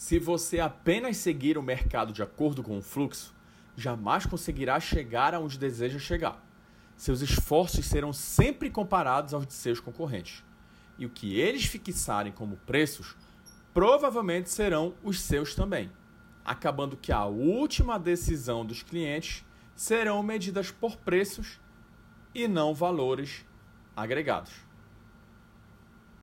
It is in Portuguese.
Se você apenas seguir o mercado de acordo com o fluxo, jamais conseguirá chegar aonde deseja chegar. Seus esforços serão sempre comparados aos de seus concorrentes. E o que eles fixarem como preços provavelmente serão os seus também, acabando que a última decisão dos clientes serão medidas por preços e não valores agregados.